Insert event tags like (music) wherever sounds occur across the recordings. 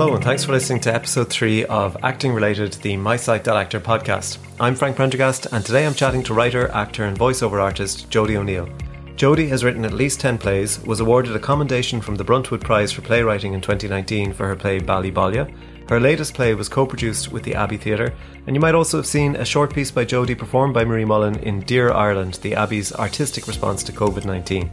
Hello, and thanks for listening to episode three of Acting Related, the My Actor podcast. I'm Frank Prendergast, and today I'm chatting to writer, actor, and voiceover artist Jody O'Neill. Jody has written at least 10 plays, was awarded a commendation from the Bruntwood Prize for Playwriting in 2019 for her play Ballybollia. Her latest play was co produced with the Abbey Theatre, and you might also have seen a short piece by Jody performed by Marie Mullen in Dear Ireland, the Abbey's artistic response to COVID 19.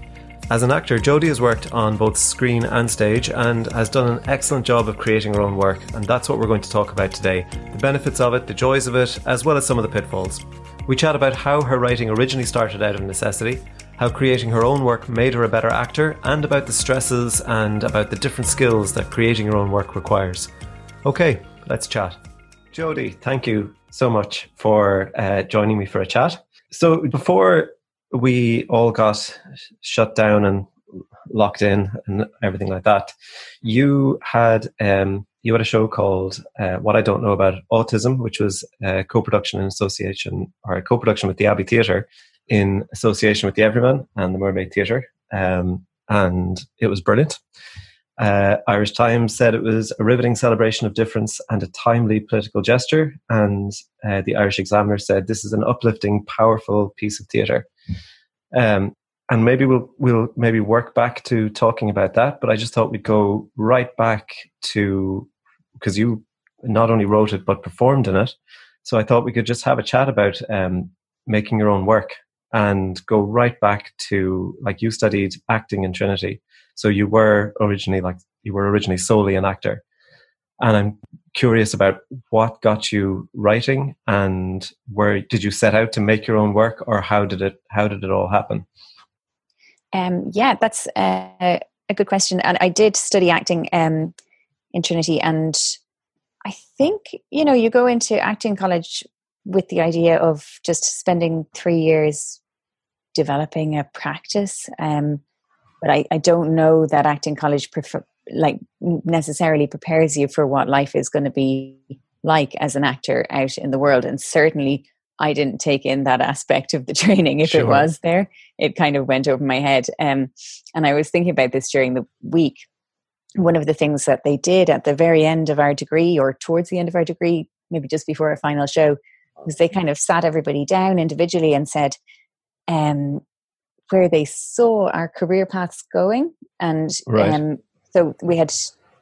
As an actor, Jody has worked on both screen and stage and has done an excellent job of creating her own work, and that's what we're going to talk about today the benefits of it, the joys of it, as well as some of the pitfalls. We chat about how her writing originally started out of necessity, how creating her own work made her a better actor, and about the stresses and about the different skills that creating your own work requires. Okay, let's chat. Jody, thank you so much for uh, joining me for a chat. So, before we all got shut down and locked in and everything like that. You had um, you had a show called uh, "What I Don't Know About Autism," which was a co-production in association or a co-production with the Abbey Theatre in association with the Everyman and the Mermaid Theatre, um, and it was brilliant. Uh, Irish Times said it was a riveting celebration of difference and a timely political gesture. And uh, the Irish Examiner said this is an uplifting, powerful piece of theatre. Um, and maybe we'll we'll maybe work back to talking about that. But I just thought we'd go right back to because you not only wrote it but performed in it. So I thought we could just have a chat about um, making your own work and go right back to like you studied acting in Trinity. So you were originally like you were originally solely an actor. And I'm curious about what got you writing and where did you set out to make your own work or how did it how did it all happen? Um, yeah, that's a, a, good question. And I did study acting um, in Trinity and I think, you know, you go into acting college with the idea of just spending three years developing a practice. Um, but I, I don't know that acting college prefer, like necessarily prepares you for what life is going to be like as an actor out in the world. And certainly I didn't take in that aspect of the (laughs) training if sure. it was there. It kind of went over my head. Um, and I was thinking about this during the week. One of the things that they did at the very end of our degree or towards the end of our degree, maybe just before our final show, was they kind of sat everybody down individually and said, um, where they saw our career paths going. And right. um, so we had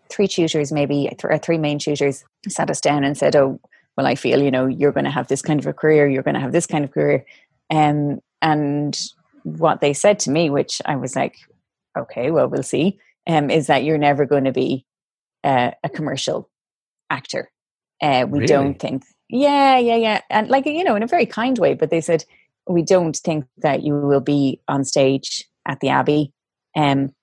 three tutors, maybe th- uh, three main tutors, sat us down and said, "Oh, well, I feel you know you're going to have this kind of a career. You're going to have this kind of career." Um, and what they said to me, which I was like, "Okay, well, we'll see," um, is that you're never going to be uh, a commercial actor. Uh, we really? don't think. Yeah, yeah, yeah, and like you know, in a very kind way. But they said we don't think that you will be on stage at the Abbey. Um,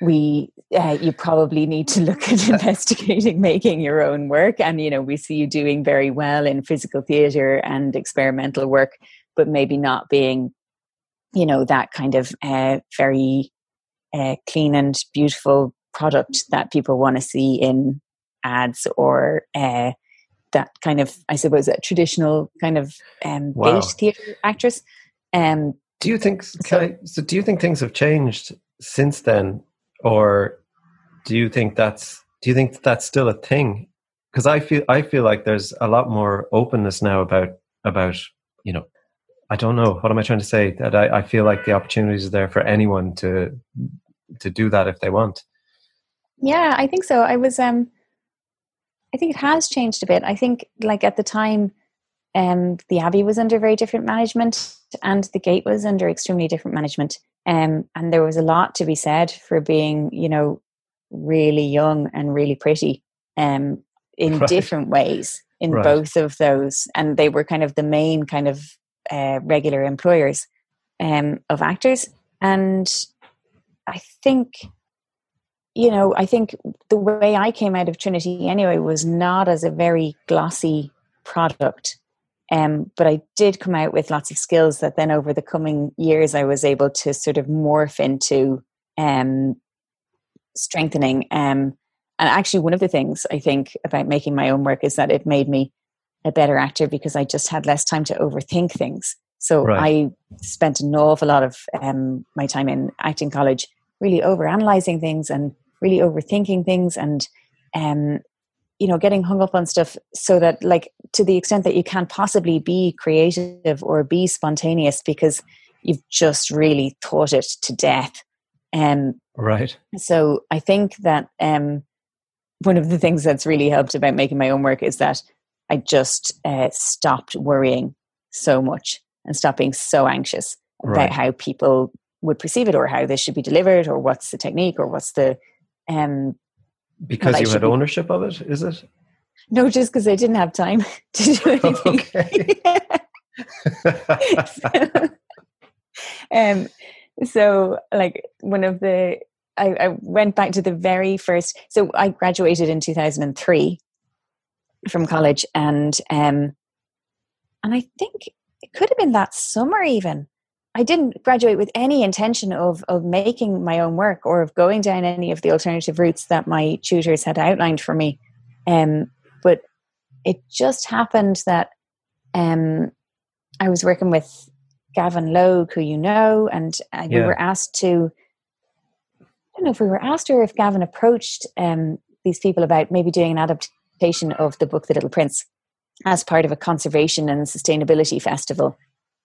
we uh, you probably need to look at (laughs) investigating making your own work and you know we see you doing very well in physical theater and experimental work but maybe not being you know that kind of uh, very uh, clean and beautiful product that people want to see in ads or uh, that kind of, I suppose, a traditional kind of um, wow. theatre actress. Um, do you think? So, I, so, do you think things have changed since then, or do you think that's do you think that's still a thing? Because I feel I feel like there's a lot more openness now about about you know I don't know what am I trying to say that I, I feel like the opportunities are there for anyone to to do that if they want. Yeah, I think so. I was um I think it has changed a bit. I think, like at the time, um, the Abbey was under very different management, and the Gate was under extremely different management. Um, and there was a lot to be said for being, you know, really young and really pretty, um, in (laughs) right. different ways in right. both of those. And they were kind of the main kind of uh, regular employers um, of actors. And I think you know, I think the way I came out of Trinity anyway was not as a very glossy product. Um, but I did come out with lots of skills that then over the coming years I was able to sort of morph into um, strengthening. Um, and actually, one of the things I think about making my own work is that it made me a better actor because I just had less time to overthink things. So right. I spent an awful lot of um, my time in acting college really overanalyzing things and really overthinking things and um, you know, getting hung up on stuff so that, like, to the extent that you can't possibly be creative or be spontaneous because you've just really thought it to death. Um, right. So I think that um, one of the things that's really helped about making my own work is that I just uh, stopped worrying so much and stopped being so anxious about right. how people would perceive it or how this should be delivered or what's the technique or what's the um because you had ownership of it is it? No just because i didn't have time (laughs) to do (laughs) anything. (laughs) So, um so like one of the I, I went back to the very first so i graduated in 2003 from college and um and i think it could have been that summer even I didn't graduate with any intention of of making my own work or of going down any of the alternative routes that my tutors had outlined for me. Um, but it just happened that um, I was working with Gavin Logue, who you know, and uh, yeah. we were asked to. I don't know if we were asked or if Gavin approached um, these people about maybe doing an adaptation of the book The Little Prince as part of a conservation and sustainability festival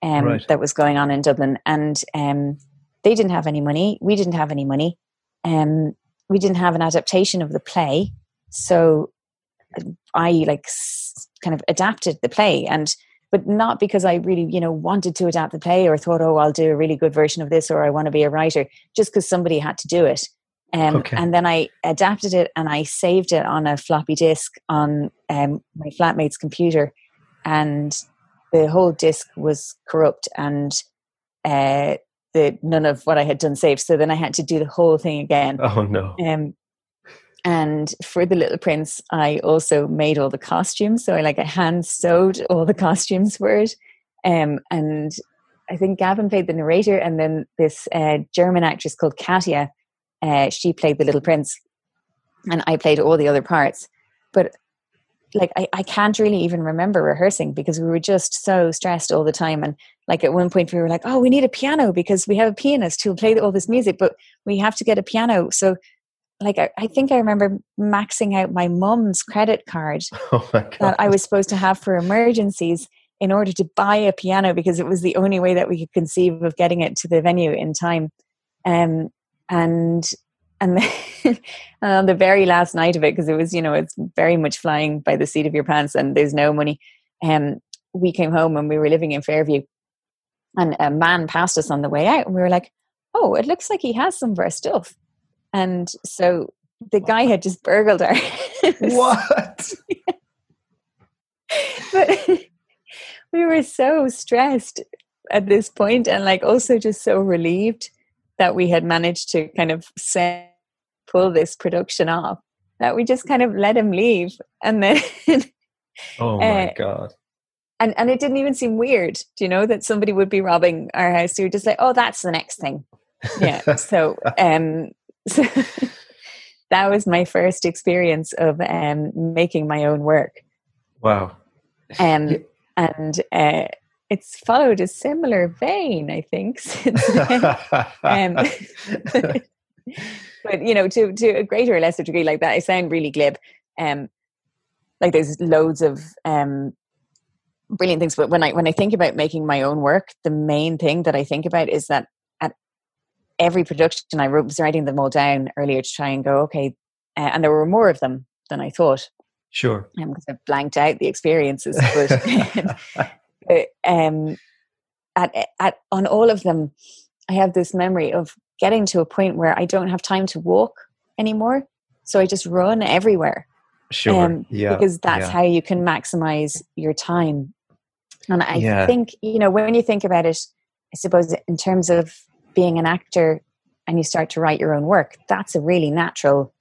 um, right. that was going on in Dublin, and um, they didn't have any money. We didn't have any money. Um, we didn't have an adaptation of the play, so I like s- kind of adapted the play, and but not because I really you know wanted to adapt the play or thought, oh, I'll do a really good version of this, or I want to be a writer, just because somebody had to do it. Um, okay. And then I adapted it and I saved it on a floppy disk on um, my flatmate's computer. And the whole disk was corrupt and uh, the none of what I had done saved. So then I had to do the whole thing again. Oh no! Um, and for the Little Prince, I also made all the costumes. So I like I hand sewed all the costumes for it. Um, and I think Gavin played the narrator, and then this uh, German actress called Katia, uh, she played the Little Prince, and I played all the other parts. But like I, I can't really even remember rehearsing because we were just so stressed all the time. And like at one point we were like oh we need a piano because we have a pianist who'll play all this music but we have to get a piano. So like I, I think i remember maxing out my mum's credit card (laughs) oh that i was supposed to have for emergencies in order to buy a piano because it was the only way that we could conceive of getting it to the venue in time. Um, and and then on (laughs) the very last night of it because it was you know it's very much flying by the seat of your pants and there's no money. Um we came home and we were living in fairview and a man passed us on the way out and we were like oh it looks like he has some of our stuff. And so the guy had just burgled our what? (laughs) But we were so stressed at this point and like also just so relieved that we had managed to kind of send pull this production off that we just kind of let him leave and then (laughs) oh my uh, god and and it didn't even seem weird do you know that somebody would be robbing our house you were just like oh that's the next thing yeah so (laughs) um so (laughs) that was my first experience of um making my own work wow um yeah. and uh it's followed a similar vein, I think. um, but you know, to to a greater or lesser degree, like that, I sound really glib. Um, like there's loads of um, brilliant things, but when I when I think about making my own work, the main thing that I think about is that at every production, I was writing them all down earlier to try and go, okay, uh, and there were more of them than I thought. Sure, because um, I blanked out the experiences, but, (laughs) (laughs) but um, at at on all of them, I have this memory of getting to a point where I don't have time to walk anymore. So I just run everywhere. Sure. Um, yeah. Because that's yeah. how you can maximize your time. And I yeah. think, you know, when you think about it, I suppose in terms of being an actor and you start to write your own work, that's a really natural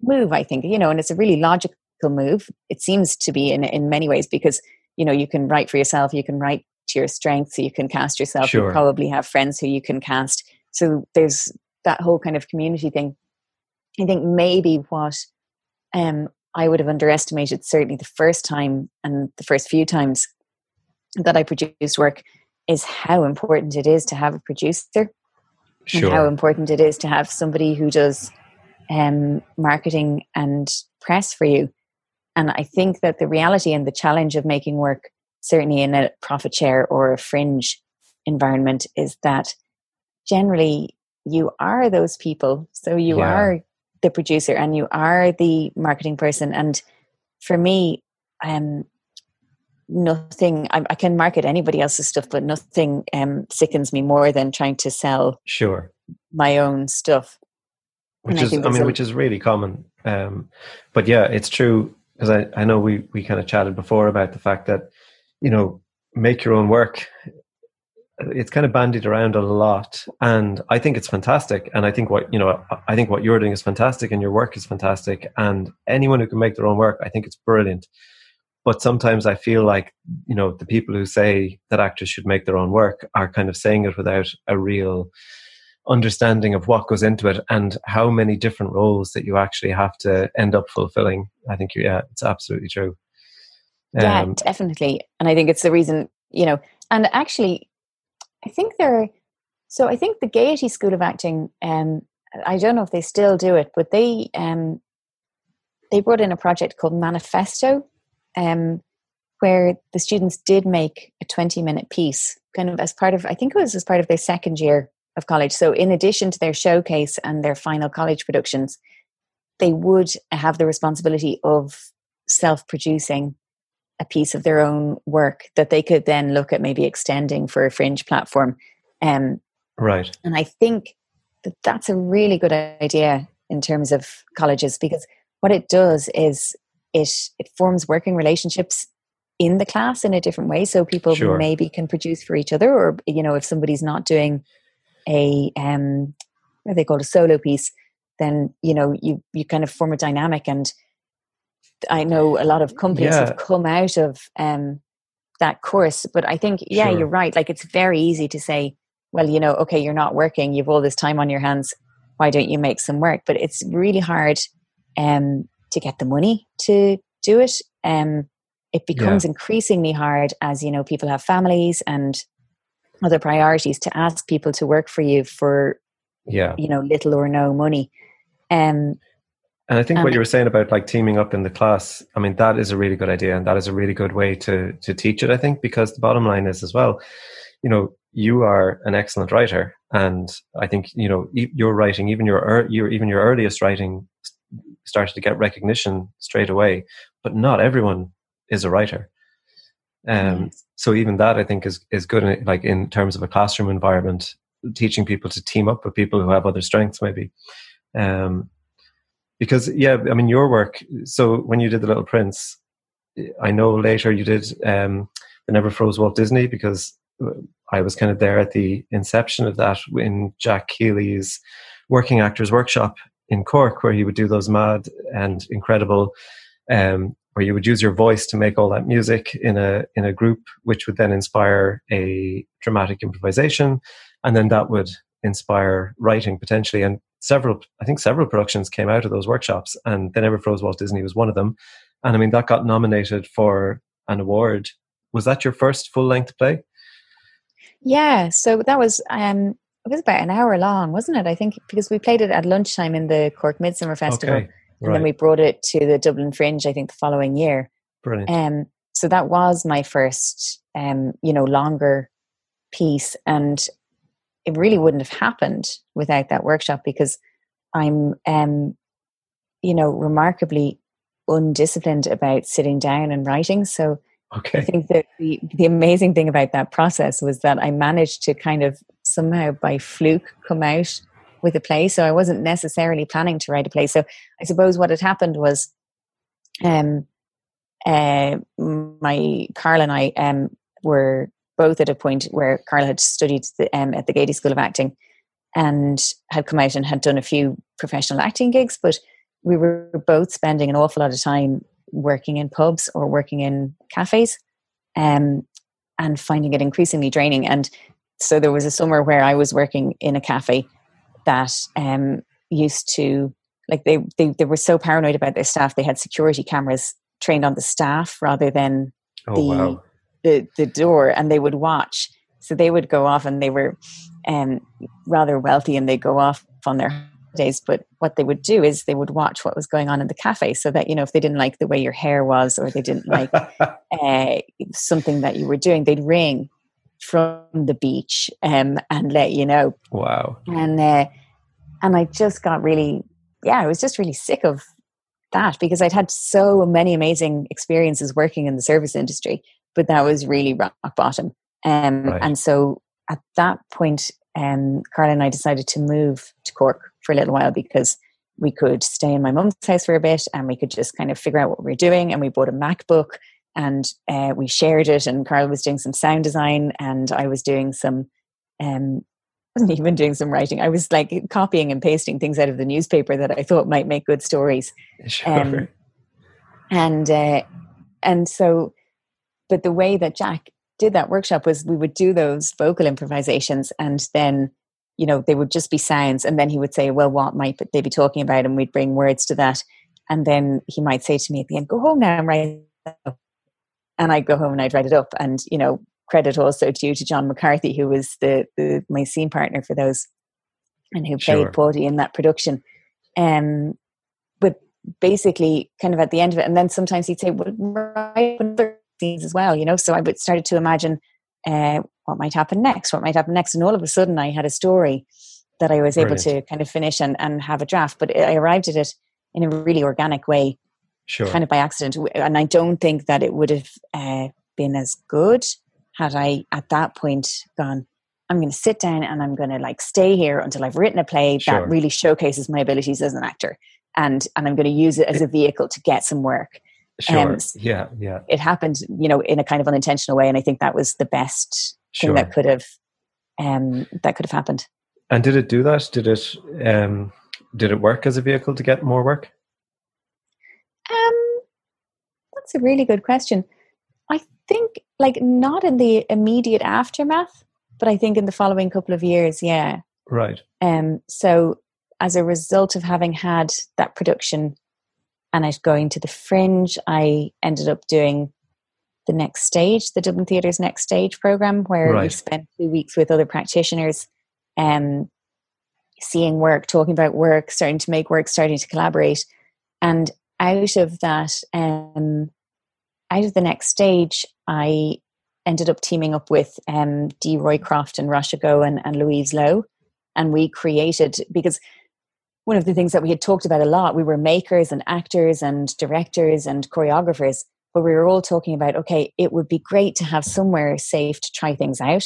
move, I think, you know, and it's a really logical move. It seems to be in, in many ways because, you know, you can write for yourself, you can write to your strengths, so you can cast yourself, sure. you probably have friends who you can cast so there's that whole kind of community thing. I think maybe what um, I would have underestimated, certainly the first time and the first few times that I produced work, is how important it is to have a producer sure. and how important it is to have somebody who does um, marketing and press for you. And I think that the reality and the challenge of making work, certainly in a profit share or a fringe environment, is that generally you are those people. So you yeah. are the producer and you are the marketing person. And for me, um, nothing I, I, can market anybody else's stuff but nothing um, sickens me more than trying to sell sure my own stuff which and is i, I mean a, which is really common um, but yeah it's true because I, I know we we kind of chatted before about the fact that you know make your own work it's kind of bandied around a lot. And i think it's fantastic. And i think what you know i think what you're doing is fantastic and your work is fantastic. And anyone who can make their own work i think it's brilliant. But sometimes i feel like you know the people who say that actors should make their own work are kind of saying it without a real understanding of what goes into it and how many different roles that you actually have to end up fulfilling. I think yeah it's absolutely true. Um, yeah definitely. And i think it's the reason you know and actually i think there so i think the gaiety school of acting um i don't know if they still do it but they um they brought in a project called manifesto um, where the students did make a 20 minute piece, kind of as part of, I think it was as part of their second year of college. So, in addition to their showcase and their final college productions, they would have the responsibility of self producing a piece of their own work that they could then look at maybe extending for a fringe platform. Um, right. And I think that that's a really good idea in terms of colleges because what it does is it it forms working relationships in the class in a different way so people sure. maybe can produce for each other or you know if somebody's not doing a um what they call a solo piece then you know you you kind of form a dynamic and i know a lot of companies yeah. have come out of um that course but i think yeah sure. you're right like it's very easy to say well you know okay you're not working you've all this time on your hands why don't you make some work but it's really hard um to get the money to do it. Um, it becomes yeah. increasingly hard as you know people have families and other priorities to ask people to work for you for yeah you know little or no money. Um, and I think um, what you were saying about like teaming up in the class, I mean, that is a really good idea, and that is a really good way to to teach it. I think because the bottom line is as well, you know, you are an excellent writer, and I think you know your writing, even your your even your earliest writing, started to get recognition straight away. But not everyone is a writer. Um. So even that, I think, is is good. In, like in terms of a classroom environment, teaching people to team up with people who have other strengths, maybe. Um, because yeah, I mean, your work. So when you did the Little Prince, I know later you did um, the Never Froze Walt Disney because I was kind of there at the inception of that in Jack Keeley's Working Actors Workshop in Cork, where he would do those mad and incredible, um, where you would use your voice to make all that music in a in a group, which would then inspire a dramatic improvisation, and then that would inspire writing potentially. And several, I think, several productions came out of those workshops, and They Never Froze Walt Disney was one of them. And I mean, that got nominated for an award. Was that your first full length play? Yeah, so that was um, it was about an hour long, wasn't it? I think because we played it at lunchtime in the Cork Midsummer Festival, okay, right. and then we brought it to the Dublin Fringe. I think the following year. Brilliant. Um, so that was my first, um, you know, longer piece, and it really wouldn't have happened without that workshop because I'm, um, you know, remarkably undisciplined about sitting down and writing. So okay. I think that the, the amazing thing about that process was that I managed to kind of somehow by fluke come out with a play. So I wasn't necessarily planning to write a play. So I suppose what had happened was, um, uh, my Carl and I um, were both at a point where Carl had studied the, um, at the Gaiety School of Acting and had come out and had done a few professional acting gigs, but we were both spending an awful lot of time working in pubs or working in cafes um, and finding it increasingly draining. And so there was a summer where I was working in a cafe that um, used to like they, they they were so paranoid about their staff they had security cameras trained on the staff rather than oh, the, wow. The the door and they would watch so they would go off and they were um, rather wealthy and they go off on their holidays, but what they would do is they would watch what was going on in the cafe so that, you know, if they didn't like the way your hair was or they didn't like uh, (laughs) something that you were doing, they'd ring from the beach um, and let you know. Wow. And, uh, and I just got really, yeah, I was just really sick of that because I'd had so many amazing experiences working in the service industry, but that was really rock bottom. Um, right. And so at that point, um, Carla and I decided to move to Cork for a little while because we could stay in my mum's house for a bit and we could just kind of figure out what we were doing. And we bought a MacBook and uh, we shared it. And Carla was doing some sound design and I was doing some, um, (laughs) wasn't even doing some writing. I was like copying and pasting things out of the newspaper that I thought might make good stories. (laughs) Sure. Um, and uh, and so, but the way that Jack did that workshop was we would do those vocal improvisations and then you know they would just be sounds and then he would say well what might they be talking about? And we'd bring words to that. And then he might say to me at the end go home now and write and I'd go home and I'd write it up and you know credit also due to John McCarthy who was the, the my scene partner for those and who played sure. in that production. Um but basically kind of at the end of it and then sometimes he'd say well write scenes as well, you know. So I would started to imagine uh, what might happen next, what might happen next, and all of a sudden I had a story that I was Brilliant. able to kind of finish and, and have a draft. But I arrived at it in a really organic way, sure. kind of by accident. And I don't think that it would have uh, been as good had I at that point gone. I'm going to sit down and I'm going to like stay here until I've written a play sure. that really showcases my abilities as an actor, and and I'm going to use it as a vehicle to get some work. Sure. Um, yeah, yeah. It happened, you know, in a kind of unintentional way, and I think that was the best sure. thing that could have um, that could have happened. And did it do that? Did it um, did it work as a vehicle to get more work? Um, that's a really good question. I think, like, not in the immediate aftermath, but I think in the following couple of years, yeah. Right. Um. So, as a result of having had that production and I'd going to the Fringe. I ended up doing the next stage, the Dublin Theatre's next stage program, where right. we spent two weeks with other practitioners, um, seeing work, talking about work, starting to make work, starting to collaborate, and out of that, um, out of the next stage, I ended up teaming up with um, Dee Roycroft and Rasha Goen and Louise Lowe, and we created because one of the things that we had talked about a lot we were makers and actors and directors and choreographers but we were all talking about okay it would be great to have somewhere safe to try things out.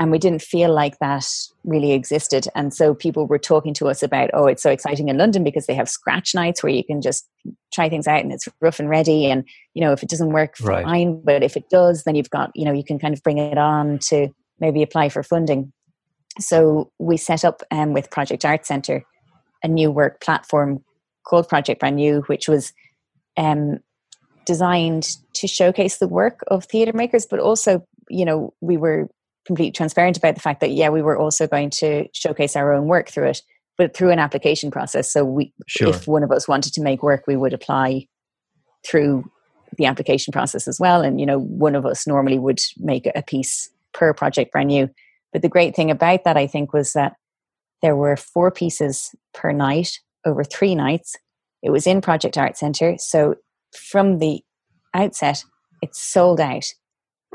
And we didn't feel like that really existed. And so people were talking to us about oh it's so exciting in london because they have scratch nights where you can just try things out and it's rough and ready. And you know if it doesn't work right. fine. But if it does then you've got you know you can kind of bring it on to maybe apply for funding. So we set up um, with project art center a new work platform called Project Brand New, which was um, designed to showcase the work of theatre makers, but also, you know, we were completely transparent about the fact that, yeah, we were also going to showcase our own work through it, but through an application process. So we, sure. if one of us wanted to make work, we would apply through the application process as well. And, you know, one of us normally would make a piece per project brand new. But the great thing about that, I think, was that there were four pieces per night over three nights. It was in Project Art Centre. So from the outset, it's sold out.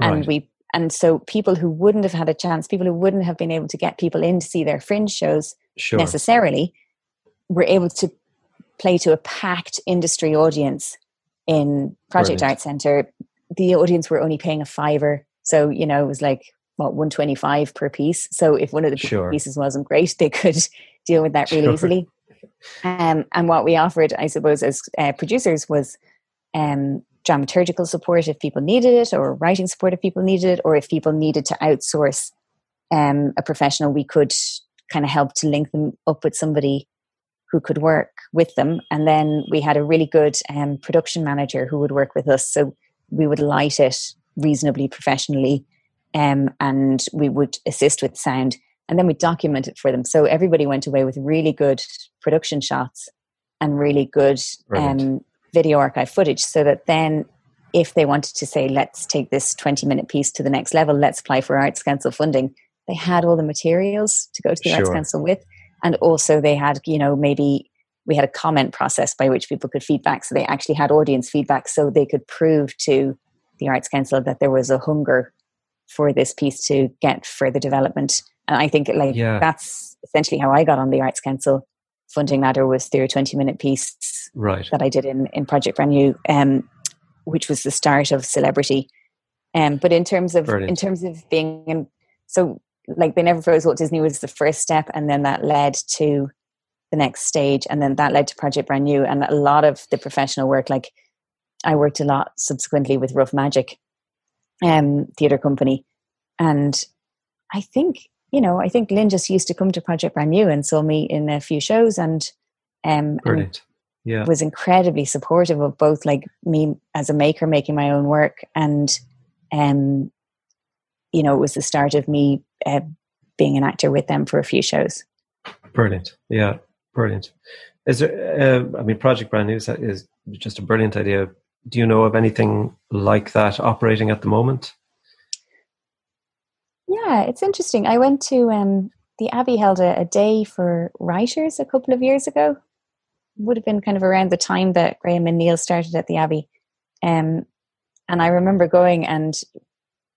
Right. And we and so people who wouldn't have had a chance, people who wouldn't have been able to get people in to see their fringe shows sure. necessarily, were able to play to a packed industry audience in Project Brilliant. Art Centre. The audience were only paying a fiver. So, you know, it was like what 125 per piece so if one of the sure. pieces wasn't great (laughs) they could deal with that really sure. easily um, and what we offered i suppose as uh, producers was um, dramaturgical support if people needed it or writing support if people needed it or if people needed to outsource um, a professional we could kind of help to link them up with somebody who could work with them and then we had a really good um, production manager who would work with us so we would light it reasonably professionally um, and we would assist with sound and then we document it for them so everybody went away with really good production shots and really good um, video archive footage so that then if they wanted to say let's take this 20 minute piece to the next level let's apply for arts council funding they had all the materials to go to the sure. arts council with and also they had you know maybe we had a comment process by which people could feedback so they actually had audience feedback so they could prove to the arts council that there was a hunger for this piece to get further development and i think like yeah. that's essentially how i got on the arts council funding ladder was through a 20 minute piece right. that i did in, in project brand new um, which was the start of celebrity um, but in terms of Brilliant. in terms of being in, so like they never froze Walt Disney was the first step, and then that led to the next stage, and then that led to Project Brand New, and a lot of the professional work. Like I worked a lot subsequently with Rough Magic, um, theater company, and I think you know I think Lynne just used to come to Project Brand New and saw me in a few shows, and um, Brilliant. yeah, was incredibly supportive of both like me as a maker making my own work and um you know, it was the start of me uh, being an actor with them for a few shows. Brilliant. Yeah, brilliant. Is there, uh, I mean, Project Brand New is just a brilliant idea. Do you know of anything like that operating at the moment? Yeah, it's interesting. I went to um, the Abbey held a, a, day for writers a couple of years ago. Would have been kind of around the time that Graham and Neil started at the Abbey. Um, and I remember going and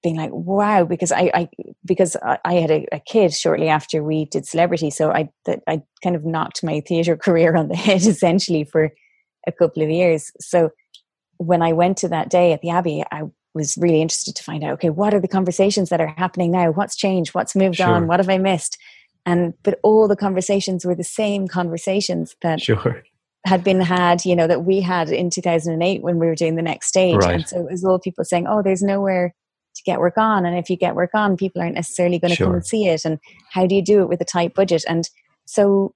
being like, wow, because I, I because I had a, a, kid shortly after we did Celebrity, so I that I kind of knocked my theatre (laughs) career on the head essentially for a couple of years. So when I went to that day at the Abbey, I was really interested to find out, okay, what are the conversations that are happening now? What's changed? What's moved sure. on? What have I missed? And but all the conversations were the same conversations that sure. had been had, you know, that we had in 2008 when we were doing the next stage. Right. And so it was all people saying, oh, there's nowhere to get work on and if you get work on people aren't necessarily going to sure. come and see it and how do you do it with a tight budget and so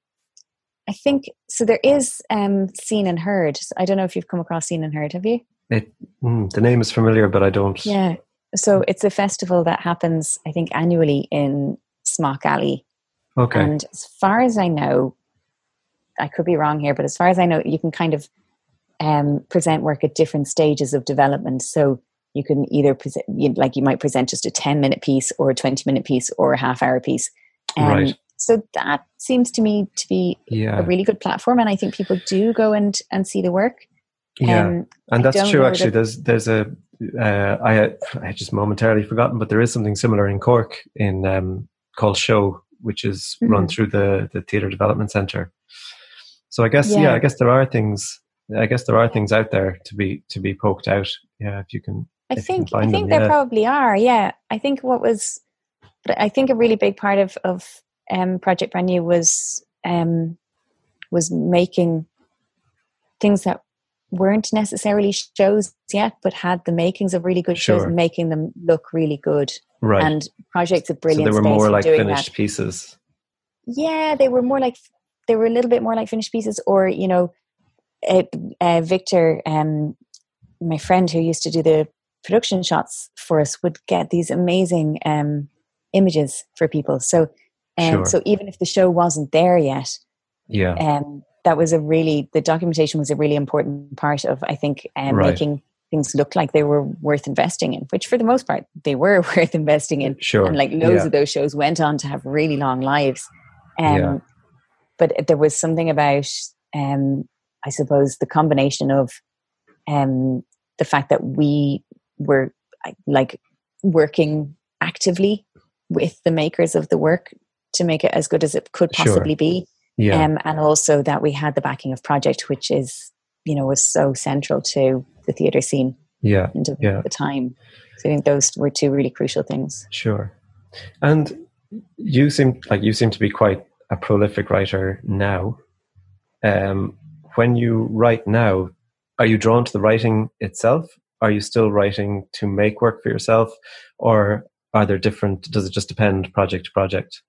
i think so there is um seen and heard. I don't know if you've come across seen and heard have you? It, mm, the name is familiar but i don't. Yeah. So it's a festival that happens i think annually in smock alley. Okay. And as far as i know i could be wrong here but as far as i know you can kind of um, present work at different stages of development. So you can either present like you might present just a 10 minute piece or a 20 minute piece or a half hour piece. Um, right. So that seems to me to be yeah. a really good platform and i think people do go and and see the work yeah um, and that's true actually there's there's a uh, I I just momentarily forgotten, but there is something similar in Cork in um, called Show, which is mm-hmm. run through the the Theatre Development Centre. So I guess yeah. yeah. I guess there are things. I guess there are things out there to be to be poked out. Yeah, if you can I think I think them, there yeah. probably are. Yeah, I think what was, but I think a really big part of of um, Project Brand New was um, was making things that weren't necessarily shows yet, but had the makings of really good sure. shows and making them look really good. Right. And projects of brilliant. So they were more like finished that. pieces. Yeah, they were more like they were a little bit more like finished pieces, or you know, uh, uh, Victor, um, my friend who used to do the production shots for us would get these amazing um, images for people. So, um, sure. so even if the show wasn't there yet, yeah, um, that was a really the documentation was a really important part of I think um, right. making things look like they were worth investing in, which for the most part they were (laughs) worth investing in. Sure, and like loads yeah. of those shows went on to have really long lives. Um, yeah. But there was something about, um, I suppose, the combination of um, the fact that we were like working actively with the makers of the work to make it as good as it could possibly sure. be. Yeah. Um, and also that we had the backing of Project, which is, you know, was so central to the theatre scene. Yeah. And yeah. the time. So I think those were two really crucial things. Sure. And you seem like you seem to be quite a prolific writer now. Um, when you write now, are you drawn to the writing itself are you still writing to make work for yourself or are there different does it just depend project to project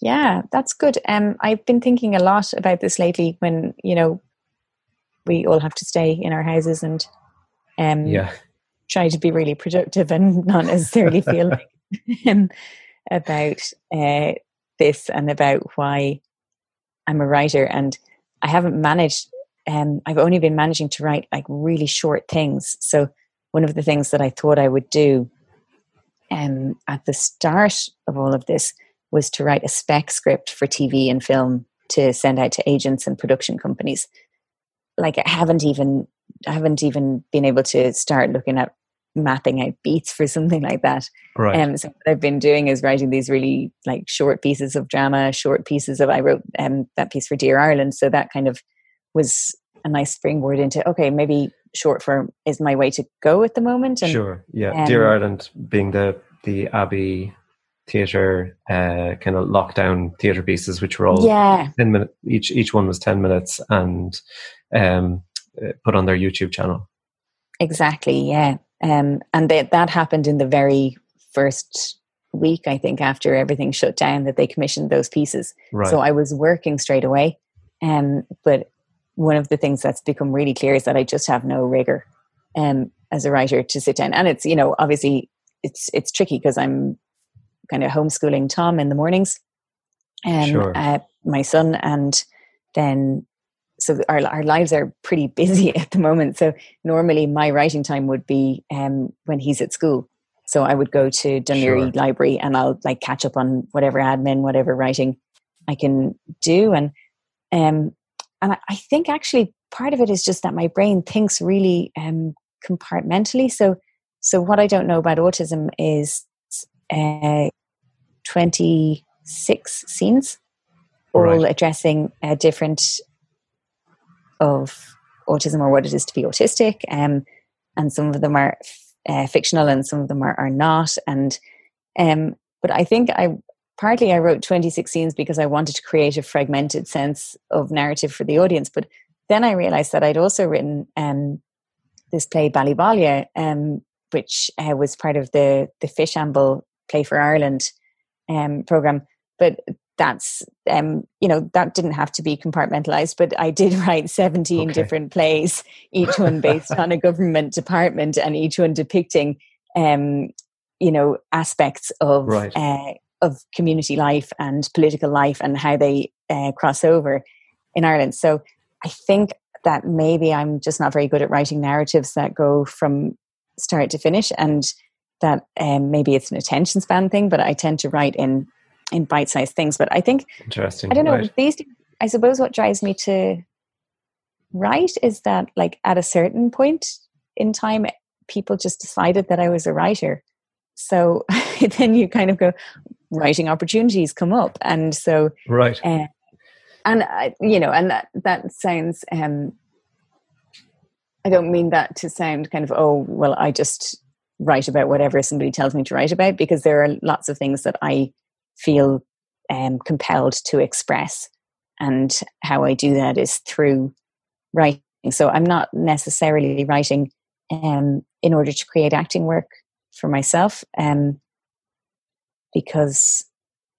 yeah that's good. Um i've been thinking a lot about this lately when you know we all have to stay in our houses and um yeah. try to be really productive and (laughs) not necessarily feel like (laughs) um, about uh, this and about why i'm a writer. And i haven't managed um, I've only been managing to write like really short things. So one of the things that I thought I would do um, at the start of all of this was to write a spec script for TV and film to send out to agents and production companies. Like I haven't even I haven't even been able to start looking at mapping out beats for something like that. Right. Um, so what I've been doing is writing these really like short pieces of drama, short pieces of. I wrote um, that piece for Dear Ireland, so that kind of was a nice springboard into okay, maybe short form is my way to go at the moment. And, sure, yeah. Um, Dear Ireland being the the Abbey theatre uh, kind of lockdown theatre pieces, which were all yeah ten minutes each. Each one was ten minutes and um, uh, put on their YouTube channel. Exactly, yeah. Um, and they, that happened in the very first week, I think, after everything shut down, that they commissioned those pieces. Right. So I was working straight away. Um, but one of the things that's become really clear is that I just have no rigor um, as a writer to sit down. And it's, you know, obviously it's it's tricky because I'm kind of homeschooling Tom in the mornings and sure. uh, my son and then so our, our lives are pretty busy (laughs) at the moment. So normally my writing time would be um, when he's at school. So I would go to Laoghaire sure. Library and I'll like catch up on whatever admin, whatever writing I can do. And um, and I think actually part of it is just that my brain thinks really um, compartmentally. So so what I don't know about autism is uh, twenty six scenes, all right. addressing a different of autism or what it is to be autistic. Um, and some of them are uh, fictional and some of them are, are not. And um, but I think I partly I wrote 26 scenes because I wanted to create a fragmented sense of narrative for the audience. But then I realized that I'd also written um, this play Ballybollia, um, which uh, was part of the the Fishamble Play for Ireland um, program. But that's um you know that didn't have to be compartmentalized but i did (laughs) write 17 okay. different plays each one based (laughs) on a government department and each one depicting um you know aspects of right. uh, of community life and political life and how they uh, cross over in ireland so i think that maybe i'm just not very good at writing narratives that go from start to finish and that um, maybe it's an attention span thing but i tend to write in in bite-sized things. But I think interesting. I don't know right. these. I suppose what drives me to write is that, like, at a certain point in time, people just decided that I was a writer. So (laughs) then you kind of go, writing opportunities come up, and so right. Uh, and I, you know, and that that sounds. Um, I don't mean that to sound kind of oh well, I just write about whatever somebody tells me to write about because there are lots of things that I feel um, compelled to express. And how I do that is through writing. So I'm not necessarily writing um, in order to create acting work for myself, um, because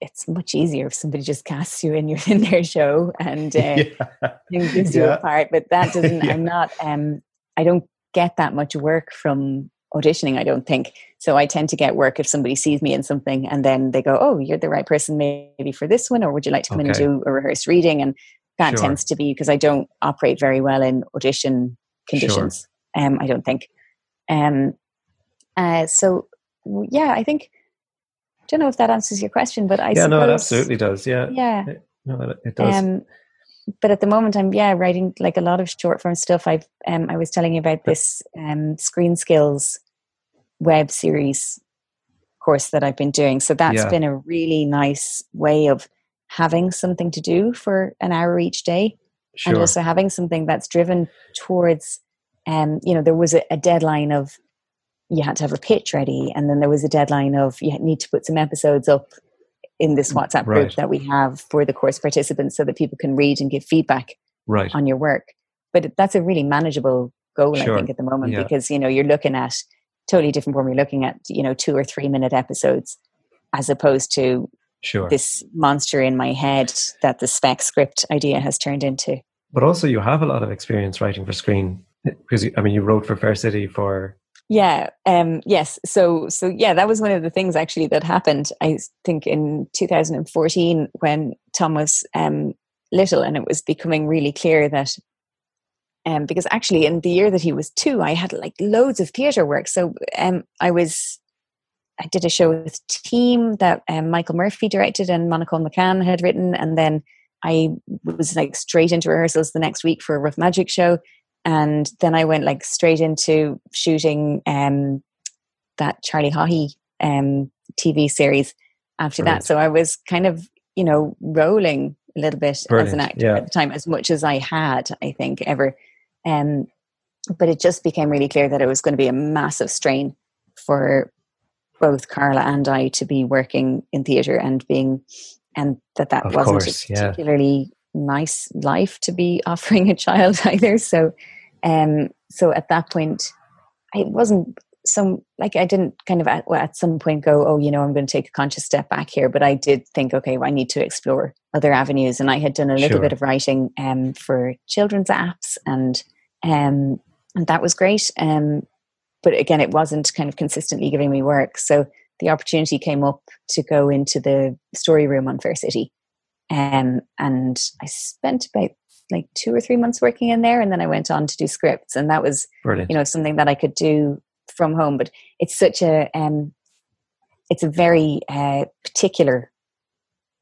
it's much easier if somebody just casts you in your (laughs) in their show and (laughs) uh, yeah. gives you yeah. a part. But that (laughs) doesn't. yeah. I'm not. Um, I don't get that much work from auditioning, I don't think. So I tend to get work if somebody sees me in something and then they go, Oh, you're the right person maybe for this one, or would you like to come okay. in and do a rehearsed reading? And that sure. tends to be because I don't operate very well in audition conditions. Sure. Um, I don't think. Um, uh, so yeah, I think. I don't know if that answers your question, but I yeah, suppose, no, it absolutely does. Yeah, yeah, no, it does. Um, but at the moment i'm yeah writing like a lot of short form stuff i've um, i was telling you about this um, screen skills web series course that i've been doing so that's yeah. been a really nice way of having something to do for an hour each day sure. and also having something that's driven towards um you know there was a, a deadline of you had to have a pitch ready and then there was a deadline of you need to put some episodes up in this mm, WhatsApp group that we have for the course participants so that people can read and give feedback right. on your work. But that's a really manageable goal, sure. I think, at the moment yeah. because, you know, you're looking at totally different when we're looking at, you know, two or three minute episodes as opposed to sure. this monster in my head that the spec script idea has turned into. But also you have a lot of experience writing for screen because, I mean, you wrote for Fair City for yeah. Um, yes. So, so yeah, that was one of the things actually that happened. I think in 2014 when Tom was um, little, and it was becoming really clear that. Um, because actually, in the year that he was two, I had like loads of theatre work. So um, I was I did a show with Team that um, Michael Murphy directed and Monica McCann had written, and then I was like straight into rehearsals the next week for a Rough Magic show, and then I went like straight into shooting um, that Charlie Haughey um, TV series after Brilliant. that. So I was kind of you know rolling a little bit Brilliant. as an actor yeah. at the time, as much as I had, I think, ever. Um, but it just became really clear that it was going to be a massive strain for both Carla and I to be working in theatre and being, and that that of wasn't course, a particularly yeah. nice life to be (laughs) offering a child either. So, um, so at that point, I wasn't some like I didn't kind of at, at some point go, oh, you know, I'm going to take a conscious step back here. But I did think, okay, well, I need to explore other avenues, and I had done a little sure. bit of writing um, for children's apps, and um, and that was great. Um, but again, it wasn't kind of consistently giving me work. So the opportunity came up to go into the story room on Fair City. Um, and I spent about like two or three months working in there. And then I went on to do scripts. And that was, Brilliant. you know, something that I could do from home. But it's such a, um, it's a very uh, particular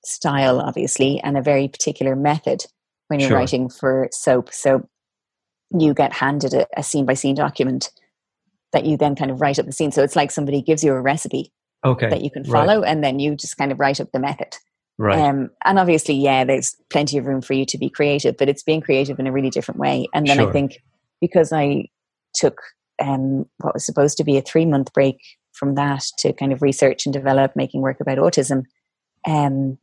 style, obviously, and a very particular method when you're sure. writing for soap. So you get handed a scene by scene document that you then kind of write up the scene. So it's like somebody gives you a recipe okay. that you can follow, right. and then you just kind of write up the method. Right. Um, and obviously, yeah, there's plenty of room for you to be creative, but it's being creative in a really different way. And then sure. I think because I took um, what was supposed to be a three month break from that to kind of research and develop making work about autism, um,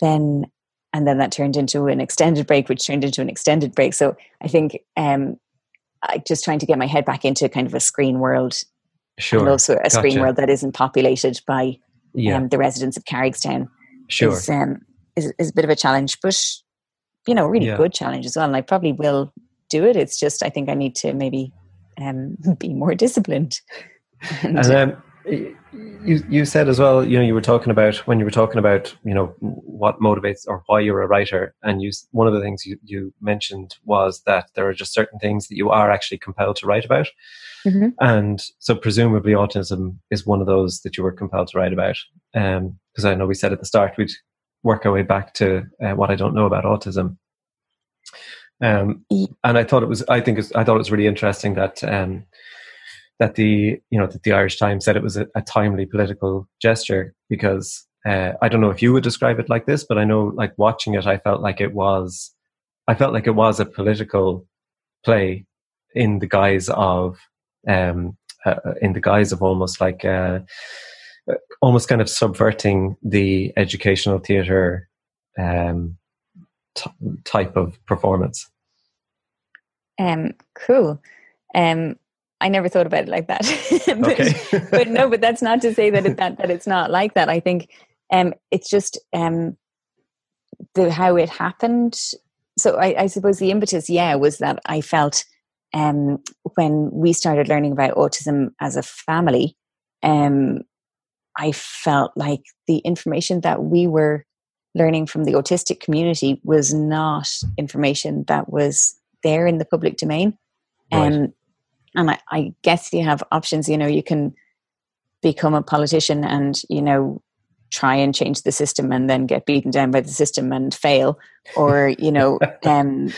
then and then that turned into an extended break, which turned into an extended break. So I think um, I just trying to get my head back into kind of a screen world. Sure. And also a gotcha. screen world that isn't populated by yeah. um, the residents of Carrigstown. Sure. Is, um, is, is, a bit of a challenge, but, you know, a really yeah. good challenge as well. And I probably will do it. It's just, I think I need to maybe um, (laughs) be more disciplined. (laughs) and, and um, you you said as well you know you were talking about when you were talking about you know what motivates or why you're a writer and you one of the things you, you mentioned was that there are just certain things that you are actually compelled to write about mm-hmm. and so presumably autism is one of those that you were compelled to write about because um, i know we said at the start we'd work our way back to uh, what i don't know about autism um, and i thought it was i think i thought it was really interesting that um, that the you know that the Irish Times said it was a, a timely political gesture because uh, I don't know if you would describe it like this, but I know like watching it, I felt like it was I felt like it was a political play in the guise of um, uh, in the guise of almost like uh, almost kind of subverting the educational theatre um, t- type of performance. Um, cool. Um, I never thought about it like that. (laughs) but, okay. (laughs) but no, but that's not to say that it, that that it's not like that. I think um, it's just um, the how it happened. So I, I, suppose the impetus, yeah, was that I felt um, when we started learning about autism as a family, um, I felt like the information that we were learning from the autistic community was not information that was there in the public domain. Right. Um, and I, I guess you have options you know you can become a politician and you know try and change the system and then get beaten down by the system and fail. Or you know (laughs) um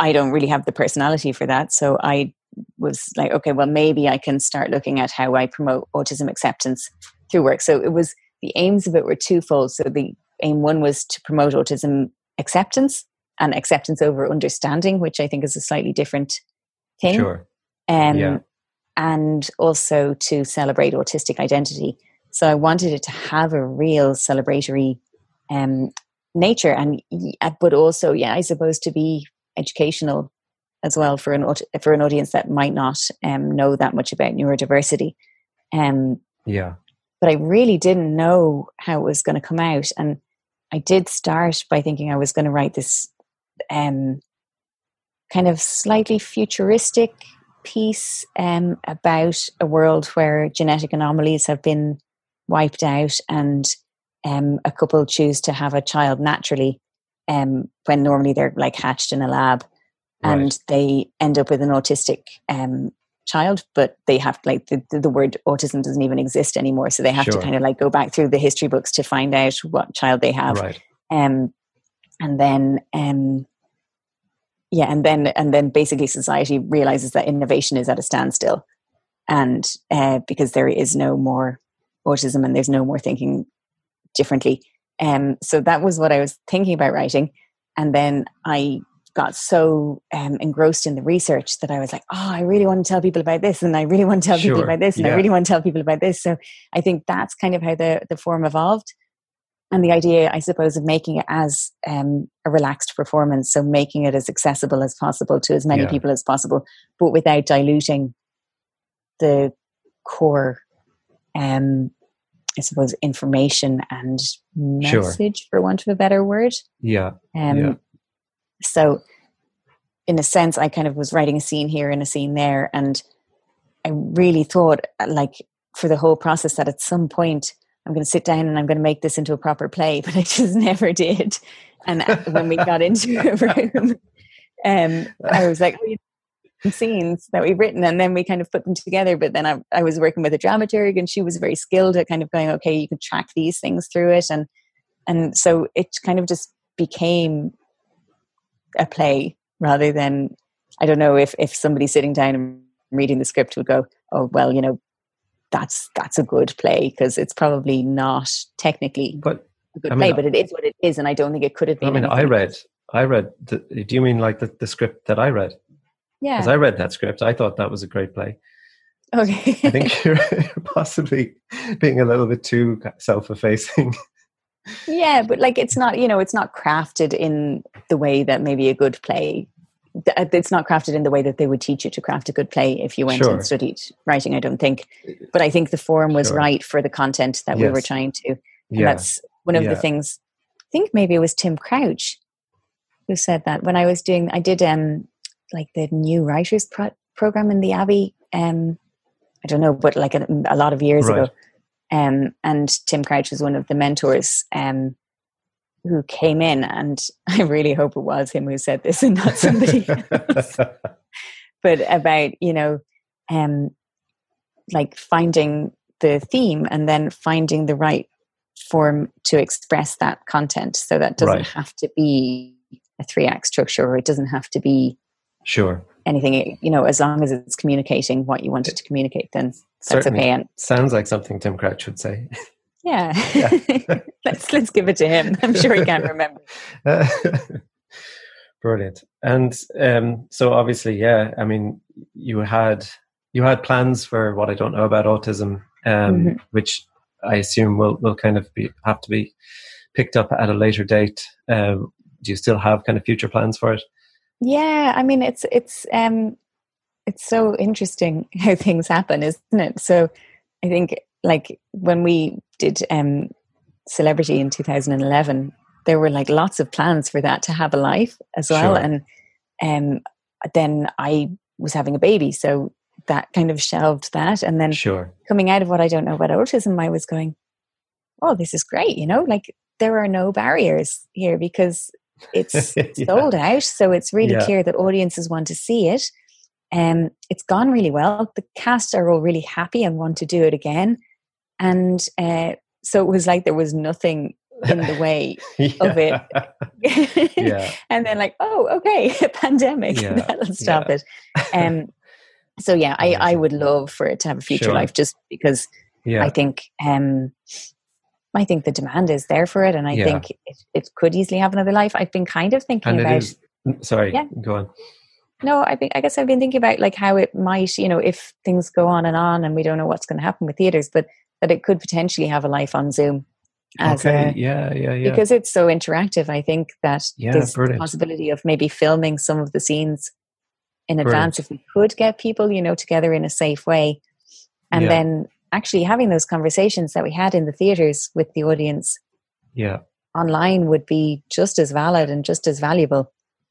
i don't really have the personality for that. So i was like okay well maybe i can start looking at how i promote autism acceptance through work. So it was the aims of it were twofold. So the aim one was to promote autism acceptance and acceptance over understanding which i think is a slightly different thing. Sure um, yeah. and also to celebrate autistic identity. So I wanted it to have a real celebratory um, nature, and but also, yeah, I suppose to be educational as well for an for an audience that might not um, know that much about neurodiversity. Um, yeah, but I really didn't know how it was going to come out, and I did start by thinking I was going to write this um, kind of slightly futuristic piece um, about a world where genetic anomalies have been wiped out and um, a couple choose to have a child naturally um, when normally they're like hatched in a lab right. and they end up with an autistic um, child, but they have like the, the word autism doesn't even exist anymore. So they have Sure. to kind of like go back through the history books to find out what child they have. Right. Um, and then, um, yeah, and then, and then basically society realizes that innovation is at a standstill. And uh, because there is no more autism and there's no more thinking differently. Um, so that was what I was thinking about writing. And then I got so um, engrossed in the research that I was like, oh, I really want to tell people about this, and I really want to tell people about this, and I really want to tell people about this. So I think that's kind of how the the form evolved, and the idea, I suppose, of making it as um, a relaxed performance, so making it as accessible as possible to as many Yeah. people as possible, but without diluting the core, um, I suppose, information and Sure. message, for want of a better word. Yeah. Um, Yeah. So, in a sense, I kind of was writing a scene here and a scene there, and I really thought, like, for the whole process, that at some point I'm going to sit down and I'm going to make this into a proper play, (laughs) but I just never did. And uh, when we got into a room, (laughs) um, I was like, "We have scenes that we've written, and then we kind of put them together. But then I, I was working with a dramaturg, and she was very skilled at kind of going, okay, you can track these things through it, and and so it kind of just became a play rather than I don't know if if somebody sitting down and reading the script would go, oh well, you know, that's that's a good play because it's probably not technically But a good I mean, play, but it is what it is, and I don't think it could have been. I mean, I read. I read. The, do you mean like the, the script that I read? yeah, Because I read that script. I thought that was a great play. okay. I think (laughs) you're possibly being a little bit too self-effacing. yeah, but like it's not you know it's not crafted in the way that maybe a good play. Uh, It's not crafted in the way that they would teach you to craft a good play if you went Sure. and studied writing. I don't think, but I think the form was Sure. right for the content that we were trying to And yeah. that's one of Yeah. the things. I think maybe it was Tim Crouch who said that when I was doing, I did um like the new writers pro- program in the Abbey. Um, I don't know, but like a, a lot of years Right. ago. Um, and Tim Crouch was one of the mentors. Um, who came in, and (laughs) I really hope it was him who said this and not somebody (laughs) else but about you know um like finding the theme and then finding the right form to express that content so that doesn't Right. have to be a three act structure or it doesn't have to be sure. anything you know as long as it's communicating what you wanted to communicate then that's Certainly. okay and Sounds like something Tim Crouch would say. (laughs) yeah, Yeah. (laughs) let's let's give it to him i'm sure he can't (laughs) remember Uh, (laughs) Brilliant. And um, so obviously, yeah, I mean, you had you had plans for what I don't know about autism, um, Mhm. which I assume will will kind of be have to be picked up at a later date. Um, do you still have kind of future plans for it? Yeah, I mean it's it's um it's so interesting how things happen, isn't it? So I think like when we did um celebrity in 2011 there were like lots of plans for that to have a life as well Sure. and um then I was having a baby so that kind of shelved that and then Sure. coming out of what I don't know about autism, I was going, oh, this is great. You know, like there are no barriers here because it's (laughs) Yeah. sold out. So it's really Yeah. clear that audiences want to see it. Um, it's gone really well. The cast are all really happy and want to do it again. And uh, so it was like there was nothing in the way. (laughs) Of it. yeah. (laughs) and then like, oh, okay, (laughs) pandemic, Yeah, that'll stop yeah. it. Um, so yeah, I, I would love for it to have a future Sure. life just because Yeah. I think um, I think the demand is there for it, and I think it, it could easily have another life. I've been kind of thinking and about. is. Sorry. Yeah. Go on. No, I think I guess I've been thinking about like how it might, you know, if things go on and on, and we don't know what's going to happen with theaters, but that it could potentially have a life on Zoom. As okay. a, yeah. Yeah. Yeah. because it's so interactive, I think that Yeah, there's the possibility of maybe filming some of the scenes in Brilliant. advance if we could get people, you know, together in a safe way. And Yeah. then actually having those conversations that we had in the theaters with the audience yeah. online would be just as valid and just as valuable.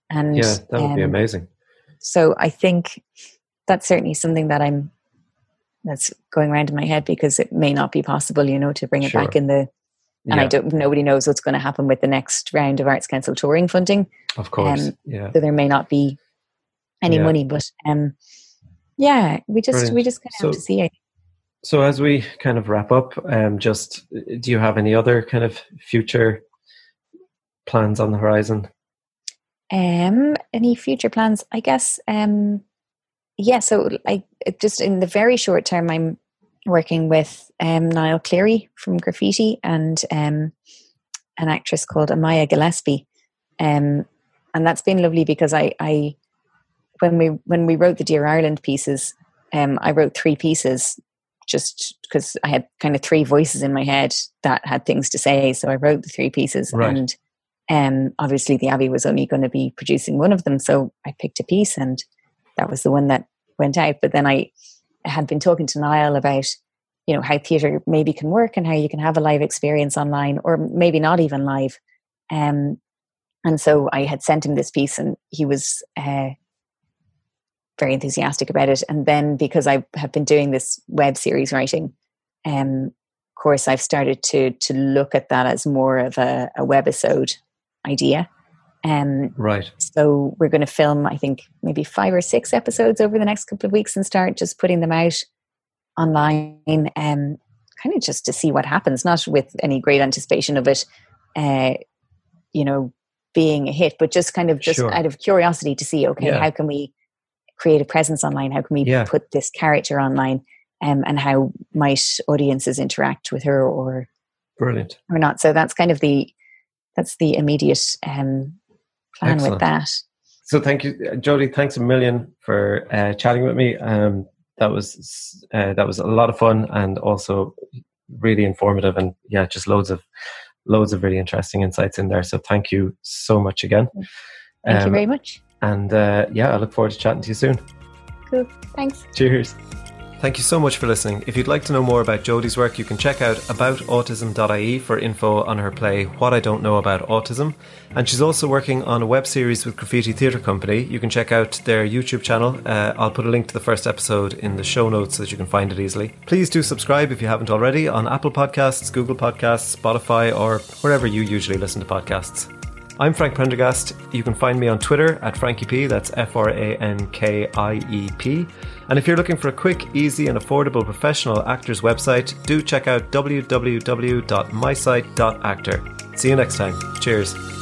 And Yeah. That would be um, amazing. so I think that's certainly something that I'm that's going around in my head because it may not be possible, you know, to bring it back in the and I don't nobody knows what's going to happen with the next round of Arts Council touring funding. Of course. um, yeah. So there may not be any Yeah. money. But um yeah, we just Brilliant. we just kind of so, have to see it. So as we kind of wrap up, um, just do you have any other kind of future plans on the horizon? Um, any future plans? I guess. Um, yeah. So I just in the very short term, I'm working with um, Niall Cleary from Graffiti and um, an actress called Amaya Gillespie, um, and that's been lovely because I, I when we when we wrote the Dear Ireland pieces, um, I wrote three pieces just because I had kind of three voices in my head that had things to say. So I wrote the three pieces, right. and um, obviously the Abbey was only going to be producing one of them, so I picked a piece, and that was the one that went out. But then I had been talking to Niall about you know how theatre maybe can work and how you can have a live experience online, or maybe not even live. Um, and so I had sent him this piece, and he was uh, very enthusiastic about it. And then because I have been doing this web series writing um, course, I've started to to look at that as more of a, a webisode idea. Um, right. So we're going to film, I think, maybe five or six episodes over the next couple of weeks and start just putting them out online, um, kind of just to see what happens. Not with any great anticipation of it, uh, you know, being a hit, but just kind of just sure. out of curiosity to see, okay, yeah. how can we create a presence online? How can we yeah. put this character online? Um, and how might audiences interact with her or brilliant or not? So that's kind of the that's the immediate um, plan Excellent. with that. So thank you, Jody. Thanks a million for uh, chatting with me. Um, that was uh, that was a lot of fun and also really informative and yeah, just loads of loads of really interesting insights in there. So thank you so much again. Thank um, you very much. And uh, yeah, I look forward to chatting to you soon. Cool. Thanks. Cheers. Thank you so much for listening. If you'd like to know more about Jody's work, you can check out aboutautism.ie for info on her play What I Don't Know About Autism. And she's also working on a web series with Graffiti Theatre Company. You can check out their YouTube channel. Uh, I'll put a link to the first episode in the show notes so that you can find it easily. Please do subscribe if you haven't already on Apple Podcasts, Google Podcasts, Spotify, or wherever you usually listen to podcasts. I'm Frank Prendergast. You can find me on Twitter at FrankieP, that's F R A N K I E P. And if you're looking for a quick, easy, and affordable professional actor's website, do check out www.mysite.actor. See you next time. Cheers.